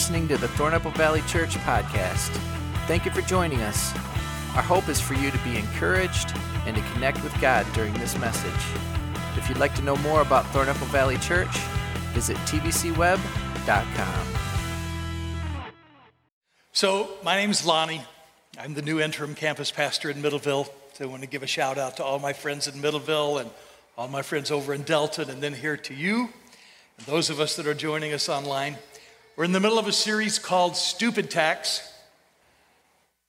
listening to the Thornapple Valley Church podcast. Thank you for joining us. Our hope is for you to be encouraged and to connect with God during this message. If you'd like to know more about Thornapple Valley Church, visit tvcweb.com. So, my name is Lonnie. I'm the new interim campus pastor in Middleville. So, I want to give a shout out to all my friends in Middleville and all my friends over in Delton, and then here to you and those of us that are joining us online. We're in the middle of a series called Stupid Tax.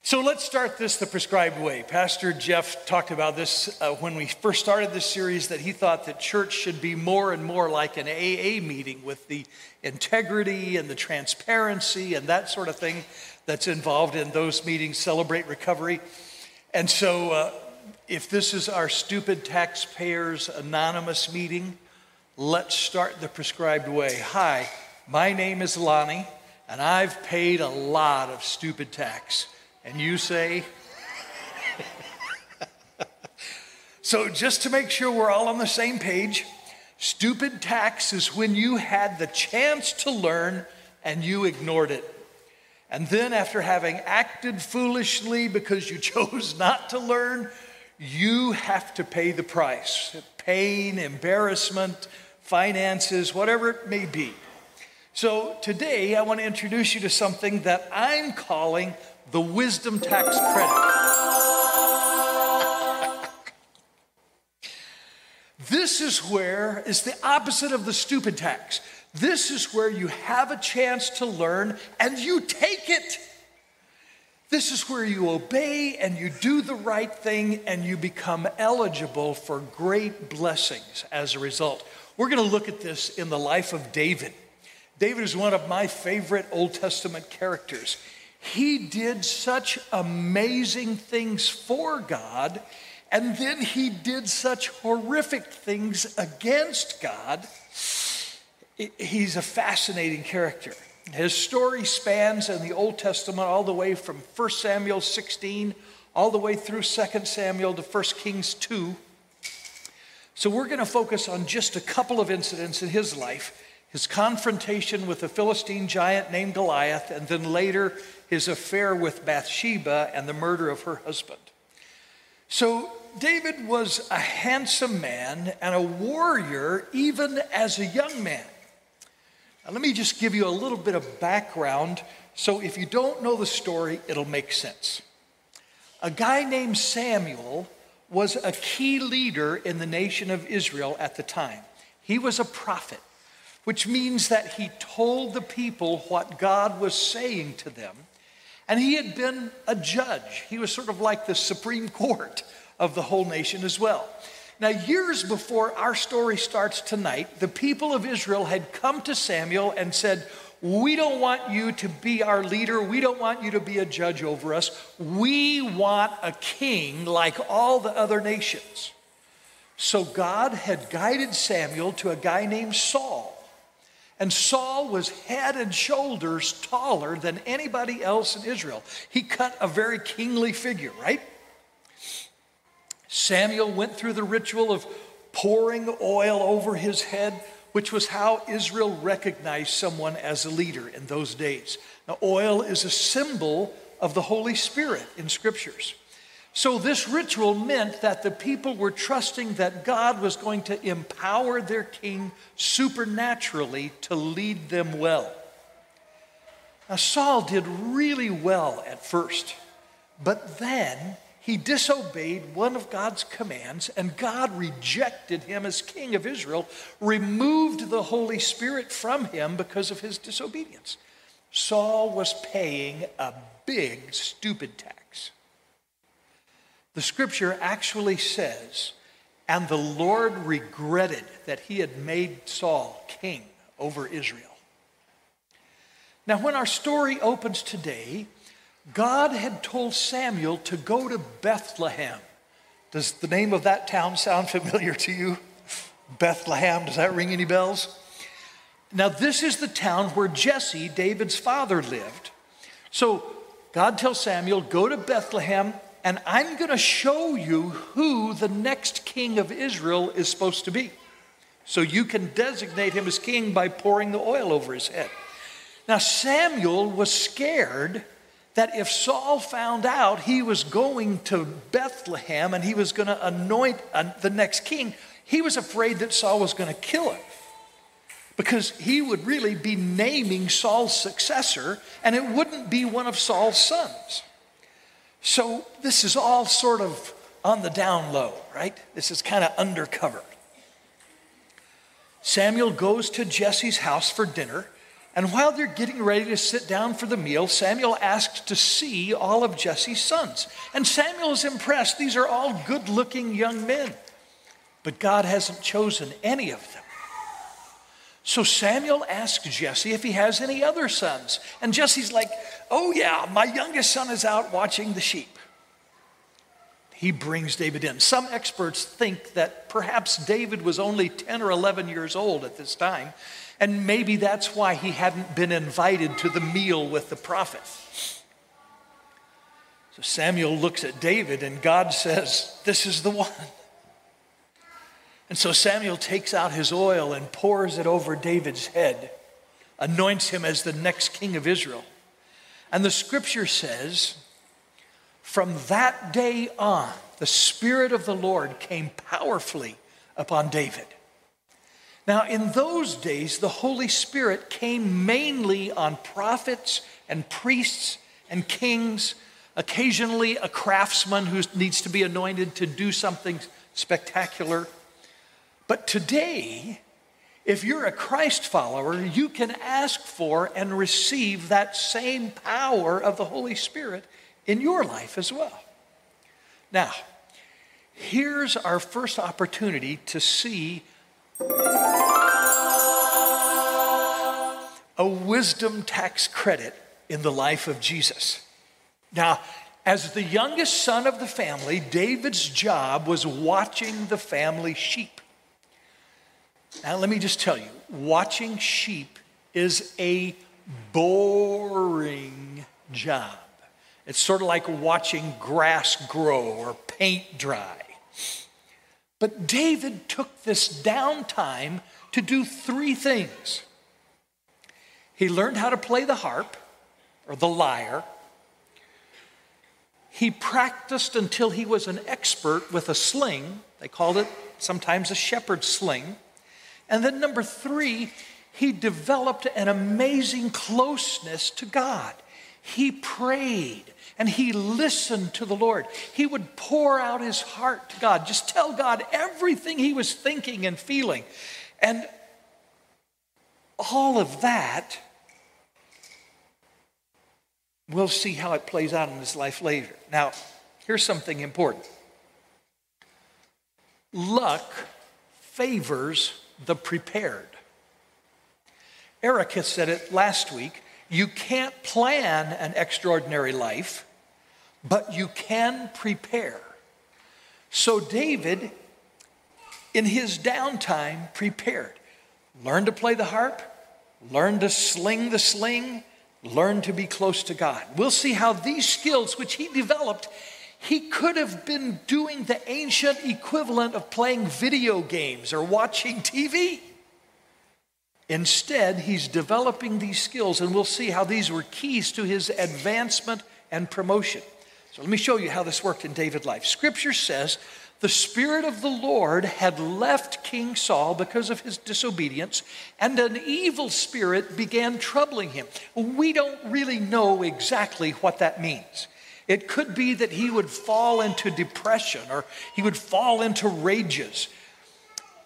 So let's start this the prescribed way. Pastor Jeff talked about this uh, when we first started this series that he thought that church should be more and more like an AA meeting with the integrity and the transparency and that sort of thing that's involved in those meetings, Celebrate Recovery. And so, uh, if this is our Stupid Taxpayers Anonymous meeting, let's start the prescribed way. Hi, my name is Lonnie, and I've paid a lot of stupid tax. And you say, so just to make sure we're all on the same page, stupid tax is when you had the chance to learn and you ignored it. And then, after having acted foolishly because you chose not to learn, you have to pay the price pain, embarrassment, finances, whatever it may be. So today I want to introduce you to something that I'm calling the wisdom tax credit. this is where it's the opposite of the stupid tax. This is where you have a chance to learn and you take it. This is where you obey and you do the right thing and you become eligible for great blessings as a result. We're going to look at this in the life of David. David is one of my favorite Old Testament characters. He did such amazing things for God, and then he did such horrific things against God. He's a fascinating character. His story spans in the Old Testament all the way from 1 Samuel 16 all the way through 2 Samuel to 1 Kings 2. So we're going to focus on just a couple of incidents in his life his confrontation with a Philistine giant named Goliath, and then later his affair with Bathsheba and the murder of her husband. So, David was a handsome man and a warrior even as a young man. Now, let me just give you a little bit of background so if you don't know the story, it'll make sense. A guy named Samuel was a key leader in the nation of Israel at the time. He was a prophet which means that he told the people what God was saying to them. And he had been a judge. He was sort of like the Supreme Court of the whole nation as well. Now, years before our story starts tonight, the people of Israel had come to Samuel and said, We don't want you to be our leader. We don't want you to be a judge over us. We want a king like all the other nations. So God had guided Samuel to a guy named Saul. And Saul was head and shoulders taller than anybody else in Israel. He cut a very kingly figure, right? Samuel went through the ritual of pouring oil over his head, which was how Israel recognized someone as a leader in those days. Now, oil is a symbol of the Holy Spirit in scriptures. So, this ritual meant that the people were trusting that God was going to empower their king supernaturally to lead them well. Now, Saul did really well at first, but then he disobeyed one of God's commands, and God rejected him as king of Israel, removed the Holy Spirit from him because of his disobedience. Saul was paying a big, stupid tax. The scripture actually says, and the Lord regretted that he had made Saul king over Israel. Now, when our story opens today, God had told Samuel to go to Bethlehem. Does the name of that town sound familiar to you? Bethlehem, does that ring any bells? Now, this is the town where Jesse, David's father, lived. So, God tells Samuel, go to Bethlehem and I'm going to show you who the next king of Israel is supposed to be. So you can designate him as king by pouring the oil over his head. Now, Samuel was scared that if Saul found out he was going to Bethlehem and he was going to anoint uh, the next king, he was afraid that Saul was going to kill him because he would really be naming Saul's successor and it wouldn't be one of Saul's sons. So this is all sort of on the down low, right? This is kind of undercover. Samuel goes to Jesse's house for dinner and while they're getting ready to sit down for the meal, Samuel asks to see all of Jesse's sons. And Samuel is impressed. These are all good looking young men. But God hasn't chosen any of them. So Samuel asks Jesse if he has any other sons. And Jesse's like, Oh, yeah, my youngest son is out watching the sheep. He brings David in. Some experts think that perhaps David was only 10 or 11 years old at this time. And maybe that's why he hadn't been invited to the meal with the prophet. So Samuel looks at David, and God says, This is the one. And so Samuel takes out his oil and pours it over David's head, anoints him as the next king of Israel. And the scripture says, From that day on, the Spirit of the Lord came powerfully upon David. Now, in those days, the Holy Spirit came mainly on prophets and priests and kings, occasionally a craftsman who needs to be anointed to do something spectacular. But today, if you're a Christ follower, you can ask for and receive that same power of the Holy Spirit in your life as well. Now, here's our first opportunity to see a wisdom tax credit in the life of Jesus. Now, as the youngest son of the family, David's job was watching the family sheep. Now, let me just tell you watching sheep is a boring job. It's sort of like watching grass grow or paint dry. But David took this downtime to do three things. He learned how to play the harp or the lyre. He practiced until he was an expert with a sling. They called it sometimes a shepherd's sling. And then, number three, he developed an amazing closeness to God. He prayed and he listened to the Lord. He would pour out his heart to God, just tell God everything he was thinking and feeling. And all of that, we'll see how it plays out in his life later. Now, here's something important luck favors the prepared. Eric has said it last week. You can't plan an extraordinary life, but you can prepare. So David, in his downtime, prepared. Learn to play the harp, learn to sling the sling, learn to be close to God. We'll see how these skills, which he developed, he could have been doing the ancient equivalent of playing video games or watching TV. Instead, he's developing these skills, and we'll see how these were keys to his advancement and promotion. So let me show you how this worked in David's life. Scripture says the Spirit of the Lord had left King Saul because of his disobedience, and an evil spirit began troubling him. We don't really know exactly what that means. It could be that he would fall into depression or he would fall into rages.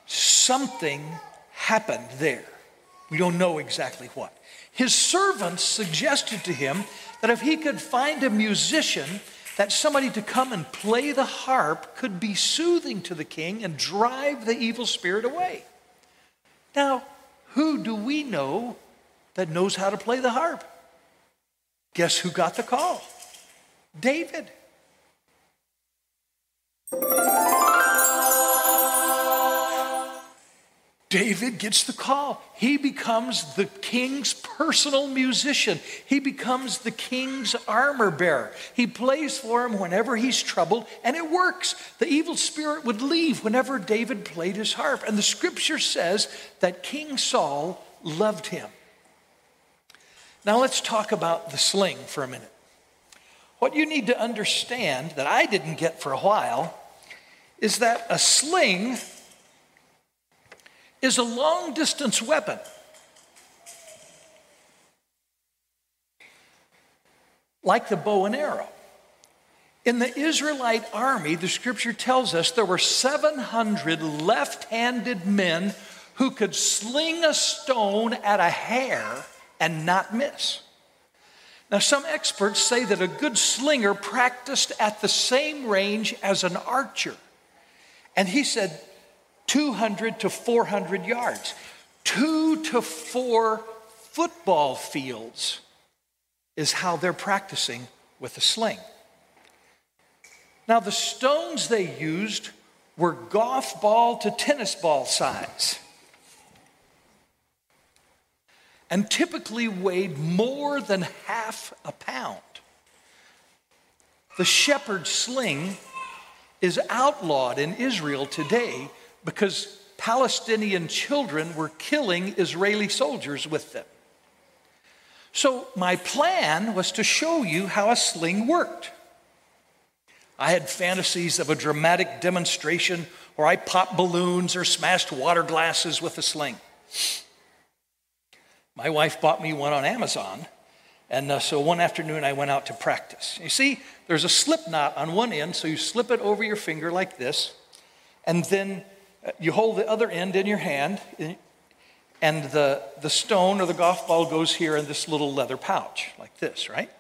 Something happened there. We don't know exactly what. His servants suggested to him that if he could find a musician, that somebody to come and play the harp could be soothing to the king and drive the evil spirit away. Now, who do we know that knows how to play the harp? Guess who got the call? David. David gets the call. He becomes the king's personal musician. He becomes the king's armor bearer. He plays for him whenever he's troubled, and it works. The evil spirit would leave whenever David played his harp. And the scripture says that King Saul loved him. Now let's talk about the sling for a minute. What you need to understand that I didn't get for a while is that a sling is a long distance weapon. Like the bow and arrow. In the Israelite army, the scripture tells us there were 700 left handed men who could sling a stone at a hair and not miss. Now, some experts say that a good slinger practiced at the same range as an archer. And he said 200 to 400 yards, two to four football fields is how they're practicing with a sling. Now, the stones they used were golf ball to tennis ball size and typically weighed more than half a pound. The shepherd sling is outlawed in Israel today because Palestinian children were killing Israeli soldiers with them. So, my plan was to show you how a sling worked. I had fantasies of a dramatic demonstration where I popped balloons or smashed water glasses with a sling. My wife bought me one on Amazon. And uh, so one afternoon I went out to practice. You see, there's a slip knot on one end, so you slip it over your finger like this, and then uh, you hold the other end in your hand, and the, the stone or the golf ball goes here in this little leather pouch, like this, right?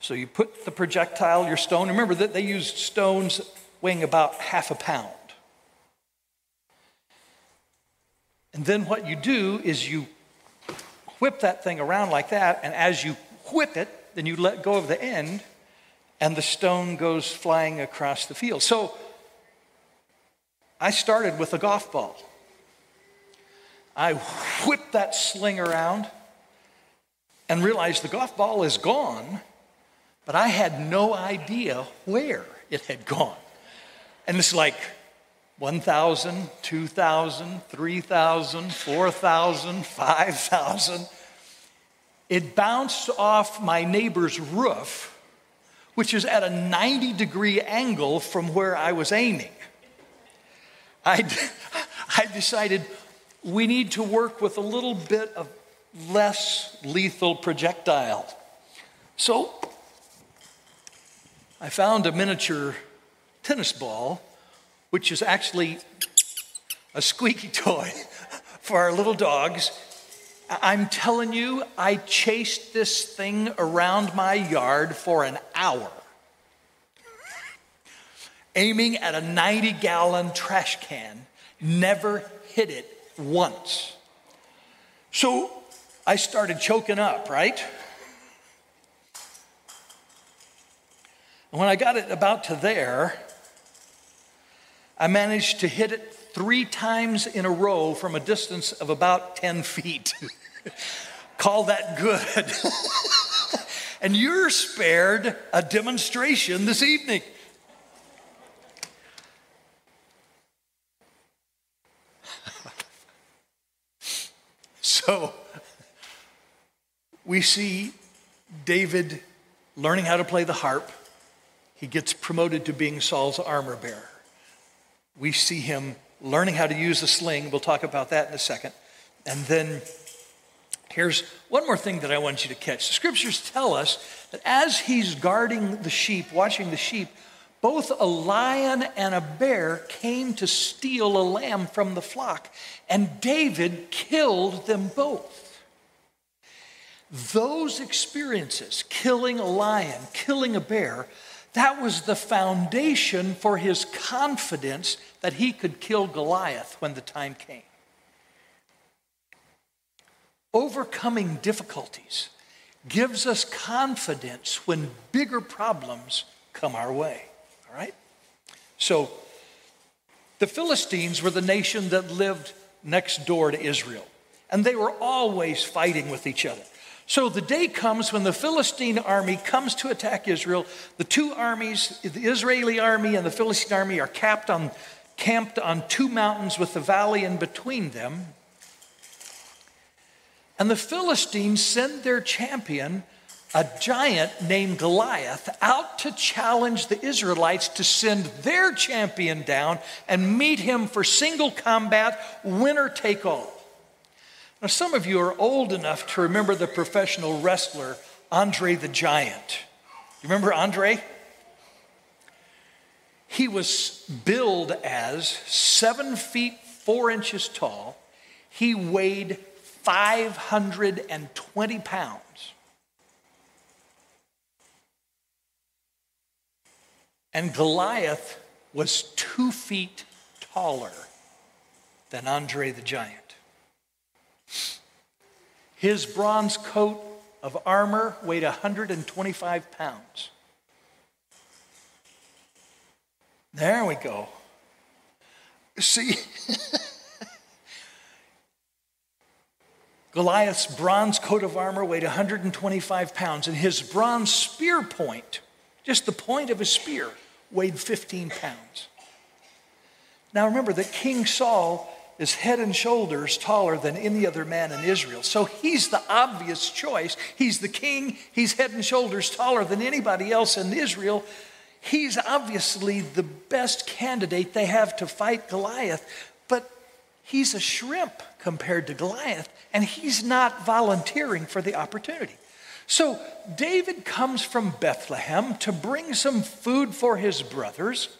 So you put the projectile, your stone, remember that they used stones weighing about half a pound. And then what you do is you whip that thing around like that, and as you whip it, then you let go of the end, and the stone goes flying across the field. So I started with a golf ball. I whipped that sling around and realized the golf ball is gone, but I had no idea where it had gone. And it's like, 1,000, 2,000, 3,000, 4,000, 5,000. It bounced off my neighbor's roof, which is at a 90 degree angle from where I was aiming. I, I decided we need to work with a little bit of less lethal projectile. So I found a miniature tennis ball which is actually a squeaky toy for our little dogs. I'm telling you, I chased this thing around my yard for an hour, aiming at a 90 gallon trash can, never hit it once. So I started choking up, right? And when I got it about to there, I managed to hit it three times in a row from a distance of about 10 feet. Call that good. and you're spared a demonstration this evening. so we see David learning how to play the harp. He gets promoted to being Saul's armor bearer we see him learning how to use a sling. We'll talk about that in a second. And then here's one more thing that I want you to catch. The scriptures tell us that as he's guarding the sheep, watching the sheep, both a lion and a bear came to steal a lamb from the flock, and David killed them both. Those experiences, killing a lion, killing a bear, that was the foundation for his confidence that he could kill Goliath when the time came. Overcoming difficulties gives us confidence when bigger problems come our way. All right? So, the Philistines were the nation that lived next door to Israel, and they were always fighting with each other. So the day comes when the Philistine army comes to attack Israel. The two armies, the Israeli army and the Philistine army, are capped on, camped on two mountains with the valley in between them. And the Philistines send their champion, a giant named Goliath, out to challenge the Israelites to send their champion down and meet him for single combat, winner take all. Now, some of you are old enough to remember the professional wrestler Andre the Giant. You remember Andre? He was billed as seven feet four inches tall. He weighed 520 pounds. And Goliath was two feet taller than Andre the Giant. His bronze coat of armor weighed 125 pounds. There we go. See, Goliath's bronze coat of armor weighed 125 pounds, and his bronze spear point, just the point of a spear, weighed 15 pounds. Now remember that King Saul is head and shoulders taller than any other man in Israel. So he's the obvious choice. He's the king, he's head and shoulders taller than anybody else in Israel. He's obviously the best candidate they have to fight Goliath, but he's a shrimp compared to Goliath, and he's not volunteering for the opportunity. So David comes from Bethlehem to bring some food for his brothers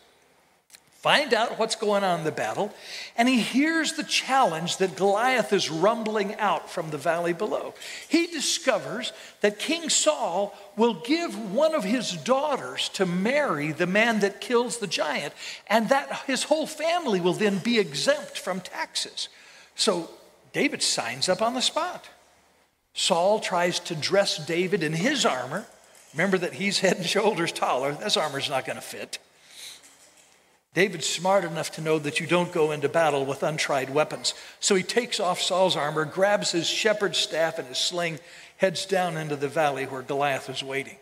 find out what's going on in the battle, and he hears the challenge that Goliath is rumbling out from the valley below. He discovers that King Saul will give one of his daughters to marry the man that kills the giant, and that his whole family will then be exempt from taxes. So David signs up on the spot. Saul tries to dress David in his armor. Remember that he's head and shoulders taller. This armor's not going to fit. David's smart enough to know that you don't go into battle with untried weapons. So he takes off Saul's armor, grabs his shepherd's staff and his sling, heads down into the valley where Goliath was waiting.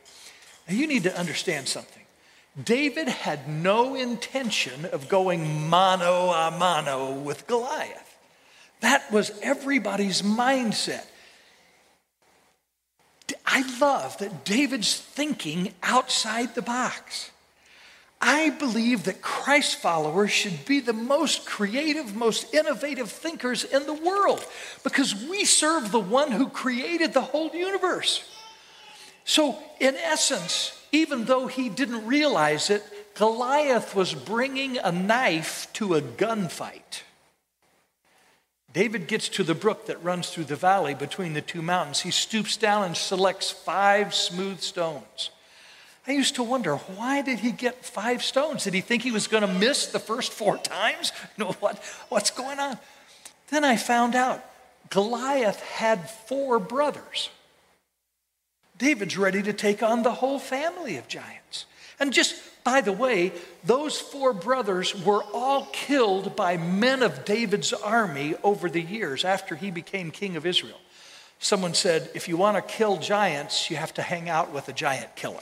Now you need to understand something. David had no intention of going mano a mano with Goliath. That was everybody's mindset. I love that David's thinking outside the box. I believe that Christ followers should be the most creative, most innovative thinkers in the world because we serve the one who created the whole universe. So, in essence, even though he didn't realize it, Goliath was bringing a knife to a gunfight. David gets to the brook that runs through the valley between the two mountains. He stoops down and selects five smooth stones. I used to wonder, why did he get five stones? Did he think he was going to miss the first four times? You know, what, what's going on? Then I found out Goliath had four brothers. David's ready to take on the whole family of giants. And just by the way, those four brothers were all killed by men of David's army over the years after he became king of Israel. Someone said, if you want to kill giants, you have to hang out with a giant killer.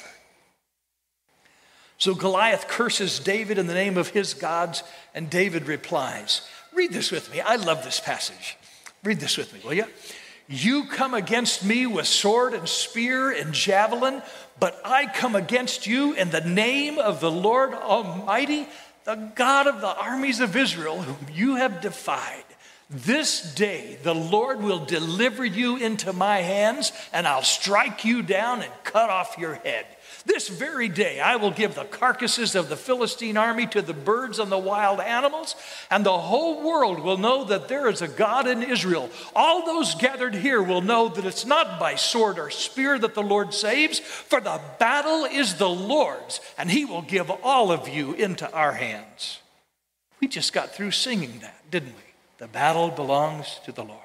So Goliath curses David in the name of his gods, and David replies. Read this with me. I love this passage. Read this with me, will you? You come against me with sword and spear and javelin, but I come against you in the name of the Lord Almighty, the God of the armies of Israel, whom you have defied. This day the Lord will deliver you into my hands, and I'll strike you down and cut off your head. This very day I will give the carcasses of the Philistine army to the birds and the wild animals, and the whole world will know that there is a God in Israel. All those gathered here will know that it's not by sword or spear that the Lord saves, for the battle is the Lord's, and he will give all of you into our hands. We just got through singing that, didn't we? The battle belongs to the Lord.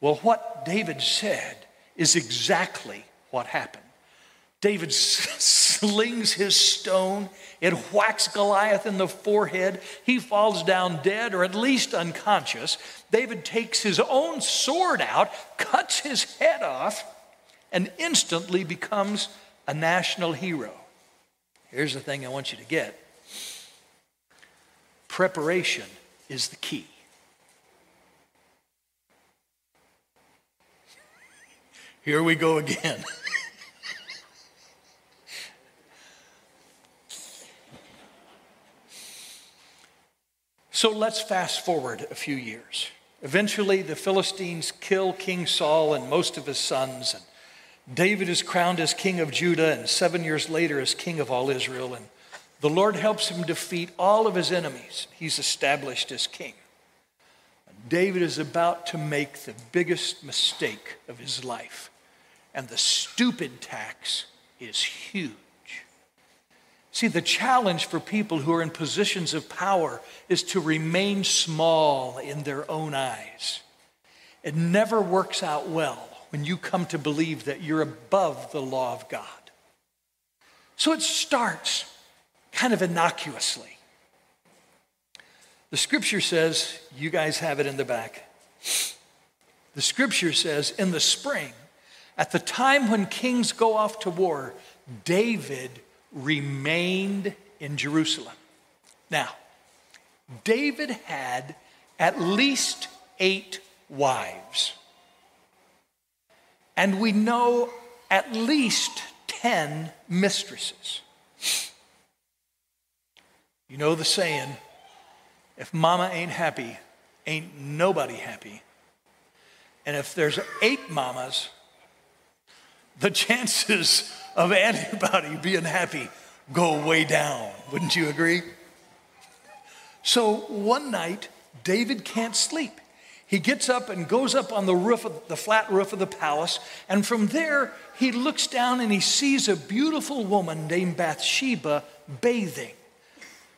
Well, what David said is exactly what happened. David slings his stone. It whacks Goliath in the forehead. He falls down dead or at least unconscious. David takes his own sword out, cuts his head off, and instantly becomes a national hero. Here's the thing I want you to get preparation is the key. Here we go again. so let's fast forward a few years. Eventually, the Philistines kill King Saul and most of his sons, and David is crowned as king of Judah, and seven years later, as king of all Israel. And the Lord helps him defeat all of his enemies. He's established as king. David is about to make the biggest mistake of his life, and the stupid tax is huge. See, the challenge for people who are in positions of power is to remain small in their own eyes. It never works out well when you come to believe that you're above the law of God. So it starts kind of innocuously. The scripture says, you guys have it in the back. The scripture says, in the spring, at the time when kings go off to war, David remained in Jerusalem. Now, David had at least eight wives. And we know at least 10 mistresses. You know the saying if mama ain't happy, ain't nobody happy. And if there's eight mamas, the chances of anybody being happy go way down. Wouldn't you agree? So one night, David can't sleep. He gets up and goes up on the roof of the flat roof of the palace, and from there he looks down and he sees a beautiful woman named Bathsheba bathing.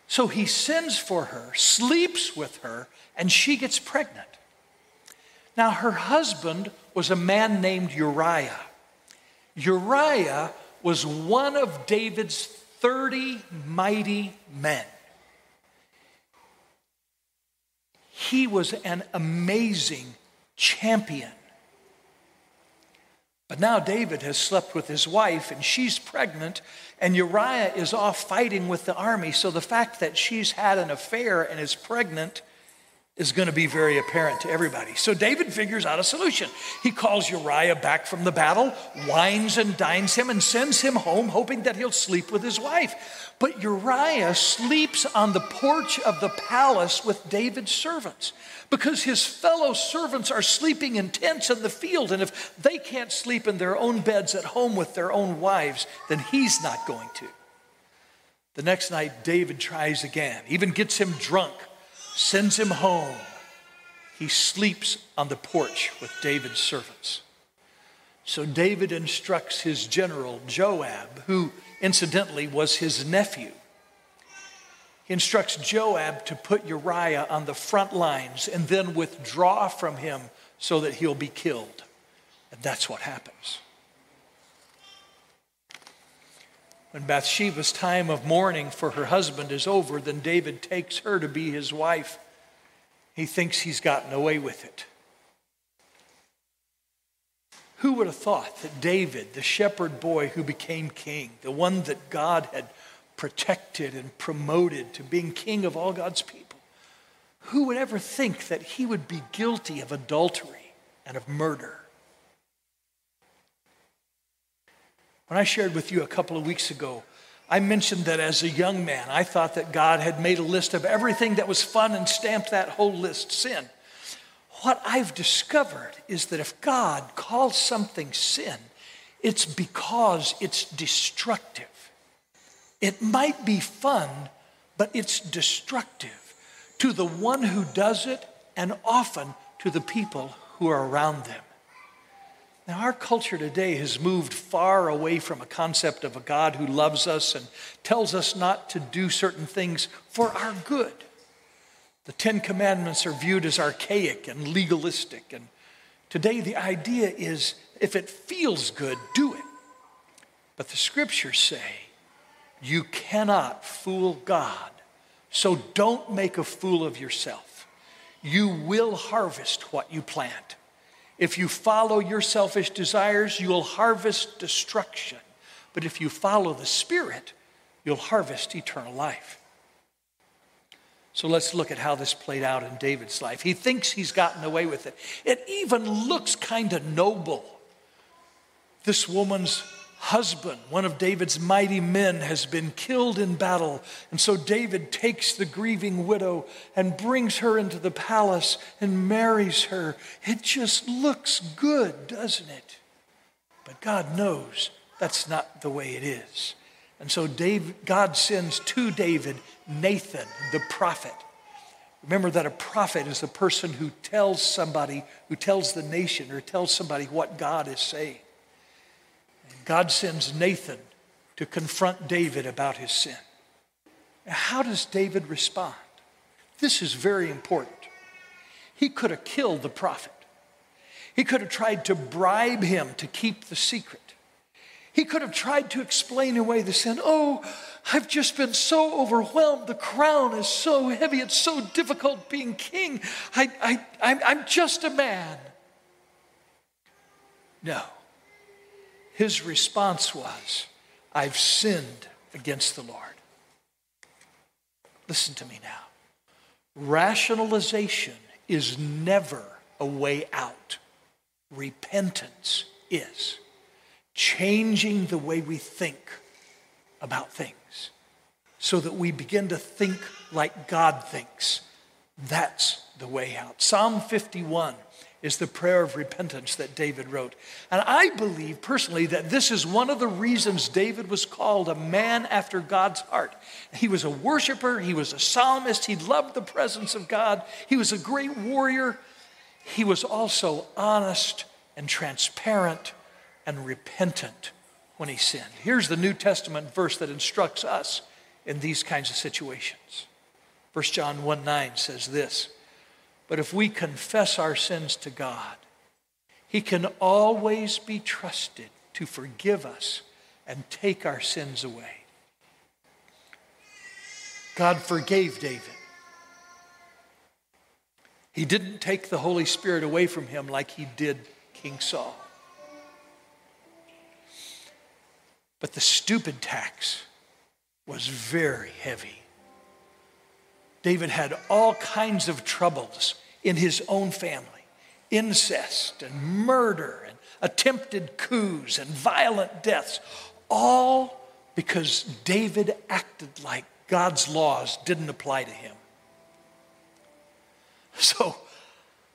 So he sends for her, sleeps with her, and she gets pregnant. Now, her husband was a man named Uriah. Uriah was one of David's 30 mighty men. He was an amazing champion. But now David has slept with his wife and she's pregnant, and Uriah is off fighting with the army. So the fact that she's had an affair and is pregnant is going to be very apparent to everybody. So David figures out a solution. He calls Uriah back from the battle, wines and dines him, and sends him home, hoping that he'll sleep with his wife. But Uriah sleeps on the porch of the palace with David's servants because his fellow servants are sleeping in tents in the field. And if they can't sleep in their own beds at home with their own wives, then he's not going to. The next night, David tries again, even gets him drunk sends him home. He sleeps on the porch with David's servants. So David instructs his general, Joab, who incidentally was his nephew. He instructs Joab to put Uriah on the front lines and then withdraw from him so that he'll be killed. And that's what happens. When Bathsheba's time of mourning for her husband is over, then David takes her to be his wife. He thinks he's gotten away with it. Who would have thought that David, the shepherd boy who became king, the one that God had protected and promoted to being king of all God's people, who would ever think that he would be guilty of adultery and of murder? When I shared with you a couple of weeks ago, I mentioned that as a young man, I thought that God had made a list of everything that was fun and stamped that whole list sin. What I've discovered is that if God calls something sin, it's because it's destructive. It might be fun, but it's destructive to the one who does it and often to the people who are around them. Now, our culture today has moved far away from a concept of a God who loves us and tells us not to do certain things for our good. The Ten Commandments are viewed as archaic and legalistic. And today, the idea is if it feels good, do it. But the scriptures say you cannot fool God. So don't make a fool of yourself. You will harvest what you plant. If you follow your selfish desires, you'll harvest destruction. But if you follow the Spirit, you'll harvest eternal life. So let's look at how this played out in David's life. He thinks he's gotten away with it. It even looks kind of noble. This woman's husband, one of David's mighty men, has been killed in battle. And so David takes the grieving widow and brings her into the palace and marries her. It just looks good, doesn't it? But God knows that's not the way it is. And so David, God sends to David Nathan, the prophet. Remember that a prophet is a person who tells somebody, who tells the nation, or tells somebody what God is saying. God sends Nathan to confront David about his sin. How does David respond? This is very important. He could have killed the prophet. He could have tried to bribe him to keep the secret. He could have tried to explain away the sin. Oh, I've just been so overwhelmed. The crown is so heavy. It's so difficult being king. I, I, I'm, I'm just a man. No. His response was, I've sinned against the Lord. Listen to me now. Rationalization is never a way out, repentance is. Changing the way we think about things so that we begin to think like God thinks. That's the way out. Psalm 51 is the prayer of repentance that David wrote. And I believe personally that this is one of the reasons David was called a man after God's heart. He was a worshiper, he was a psalmist, he loved the presence of God, he was a great warrior. He was also honest and transparent and repentant when he sinned. Here's the New Testament verse that instructs us in these kinds of situations. 1 John 1 9 says this. But if we confess our sins to God, He can always be trusted to forgive us and take our sins away. God forgave David. He didn't take the Holy Spirit away from him like he did King Saul. But the stupid tax was very heavy. David had all kinds of troubles in his own family incest and murder and attempted coups and violent deaths, all because David acted like God's laws didn't apply to him. So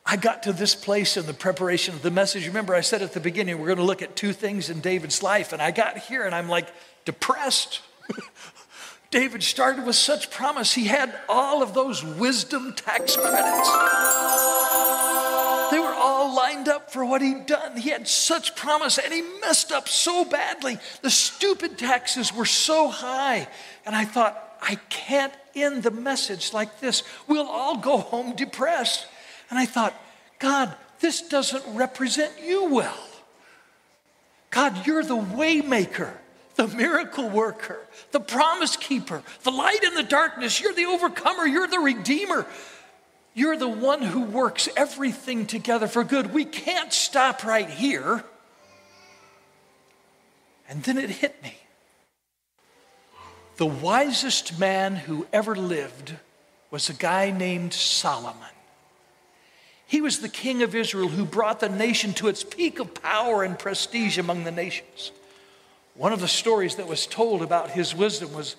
I got to this place in the preparation of the message. Remember, I said at the beginning, we're going to look at two things in David's life. And I got here and I'm like depressed. David started with such promise. He had all of those wisdom tax credits. They were all lined up for what he'd done. He had such promise and he messed up so badly. The stupid taxes were so high. And I thought, I can't end the message like this. We'll all go home depressed. And I thought, God, this doesn't represent you well. God, you're the waymaker the miracle worker, the promise keeper, the light in the darkness. You're the overcomer, you're the redeemer. You're the one who works everything together for good. We can't stop right here. And then it hit me. The wisest man who ever lived was a guy named Solomon. He was the king of Israel who brought the nation to its peak of power and prestige among the nations. One of the stories that was told about his wisdom was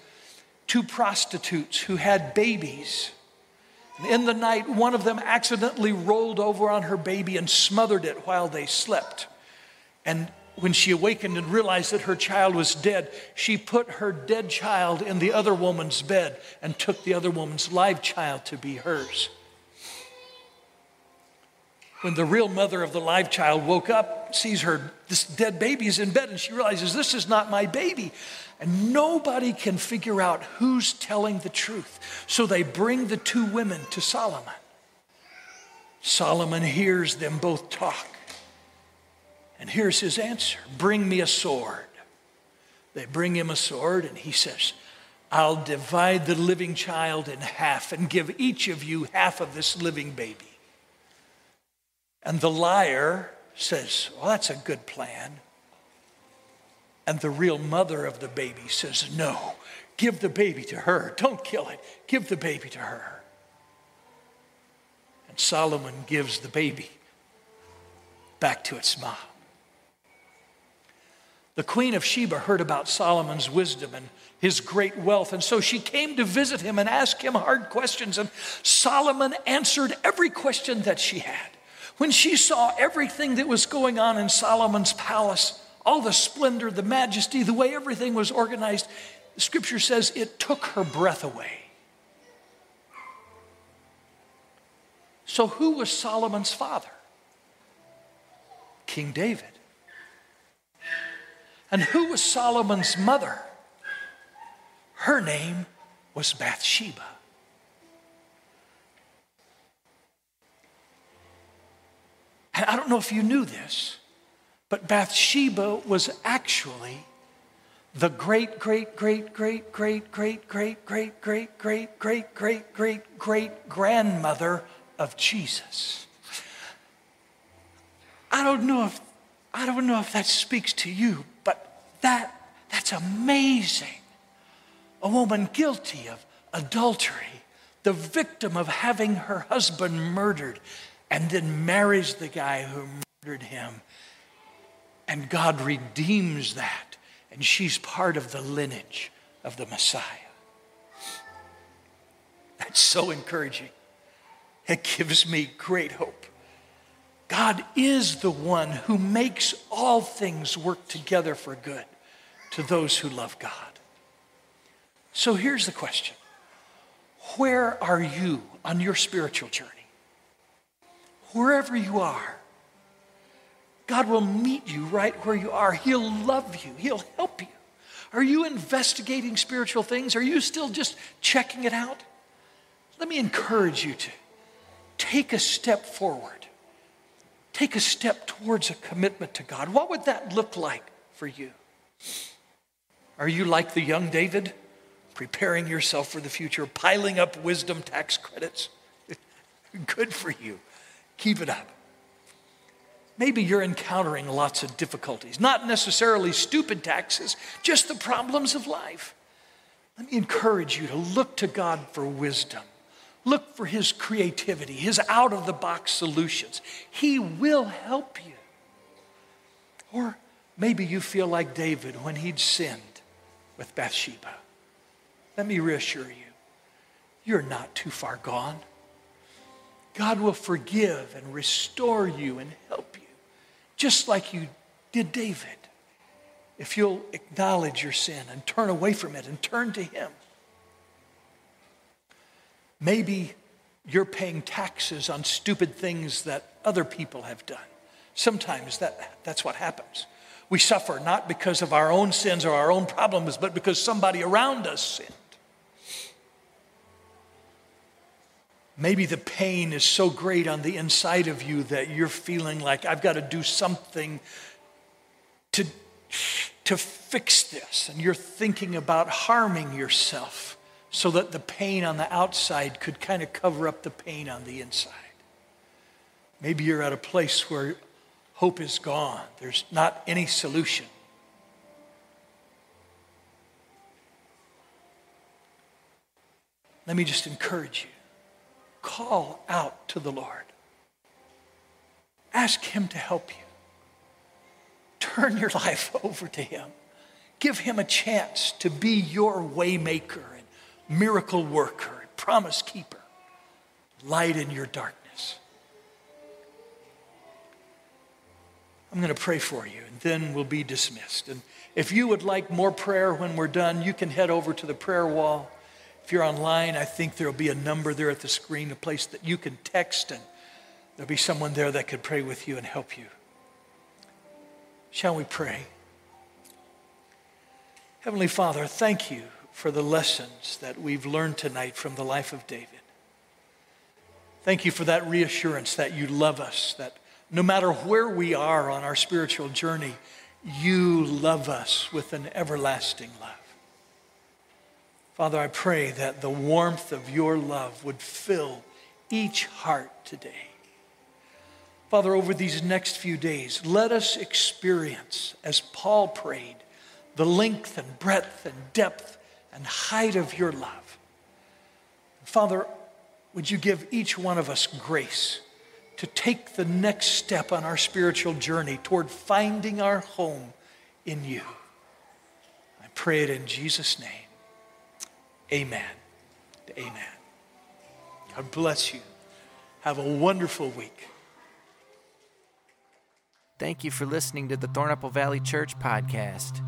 two prostitutes who had babies. In the night, one of them accidentally rolled over on her baby and smothered it while they slept. And when she awakened and realized that her child was dead, she put her dead child in the other woman's bed and took the other woman's live child to be hers. When the real mother of the live child woke up, sees her this dead baby is in bed, and she realizes this is not my baby. And nobody can figure out who's telling the truth. So they bring the two women to Solomon. Solomon hears them both talk. And here's his answer Bring me a sword. They bring him a sword, and he says, I'll divide the living child in half and give each of you half of this living baby. And the liar says, Well, that's a good plan. And the real mother of the baby says, No, give the baby to her. Don't kill it. Give the baby to her. And Solomon gives the baby back to its mom. The Queen of Sheba heard about Solomon's wisdom and his great wealth, and so she came to visit him and ask him hard questions, and Solomon answered every question that she had. When she saw everything that was going on in Solomon's palace, all the splendor, the majesty, the way everything was organized, scripture says it took her breath away. So, who was Solomon's father? King David. And who was Solomon's mother? Her name was Bathsheba. And I don't know if you knew this, but Bathsheba was actually the great, great, great, great, great, great, great, great, great, great, great, great, great, great grandmother of Jesus. I don't know if I don't know if that speaks to you, but that that's amazing. A woman guilty of adultery, the victim of having her husband murdered, and then marries the guy who murdered him. And God redeems that, and she's part of the lineage of the Messiah. That's so encouraging. It gives me great hope. God is the one who makes all things work together for good to those who love God. So here's the question Where are you on your spiritual journey? Wherever you are, God will meet you right where you are. He'll love you, He'll help you. Are you investigating spiritual things? Are you still just checking it out? Let me encourage you to take a step forward. Take a step towards a commitment to God. What would that look like for you? Are you like the young David, preparing yourself for the future, piling up wisdom tax credits? Good for you. Keep it up. Maybe you're encountering lots of difficulties, not necessarily stupid taxes, just the problems of life. Let me encourage you to look to God for wisdom. Look for his creativity, his out of the box solutions. He will help you. Or maybe you feel like David when he'd sinned with Bathsheba. Let me reassure you, you're not too far gone. God will forgive and restore you and help you, just like you did David, if you'll acknowledge your sin and turn away from it and turn to Him. Maybe you're paying taxes on stupid things that other people have done. Sometimes that, that's what happens. We suffer not because of our own sins or our own problems, but because somebody around us sinned. Maybe the pain is so great on the inside of you that you're feeling like I've got to do something to, to fix this, and you're thinking about harming yourself so that the pain on the outside could kind of cover up the pain on the inside. Maybe you're at a place where hope is gone, there's not any solution. Let me just encourage you call out to the Lord. Ask Him to help you. Turn your life over to Him. Give Him a chance to be your waymaker and miracle worker, and promise keeper, light in your darkness. I'm going to pray for you, and then we'll be dismissed. And if you would like more prayer when we're done, you can head over to the prayer wall. If you're online, I think there'll be a number there at the screen, a place that you can text, and there'll be someone there that could pray with you and help you. Shall we pray? Heavenly Father, thank you for the lessons that we've learned tonight from the life of David. Thank you for that reassurance that you love us, that no matter where we are on our spiritual journey, you love us with an everlasting love. Father, I pray that the warmth of your love would fill each heart today. Father, over these next few days, let us experience, as Paul prayed, the length and breadth and depth and height of your love. Father, would you give each one of us grace to take the next step on our spiritual journey toward finding our home in you. I pray it in Jesus' name. Amen. Amen. God bless you. Have a wonderful week. Thank you for listening to the Thornapple Valley Church podcast.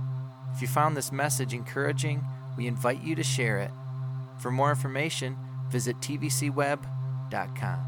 If you found this message encouraging, we invite you to share it. For more information, visit tvcweb.com.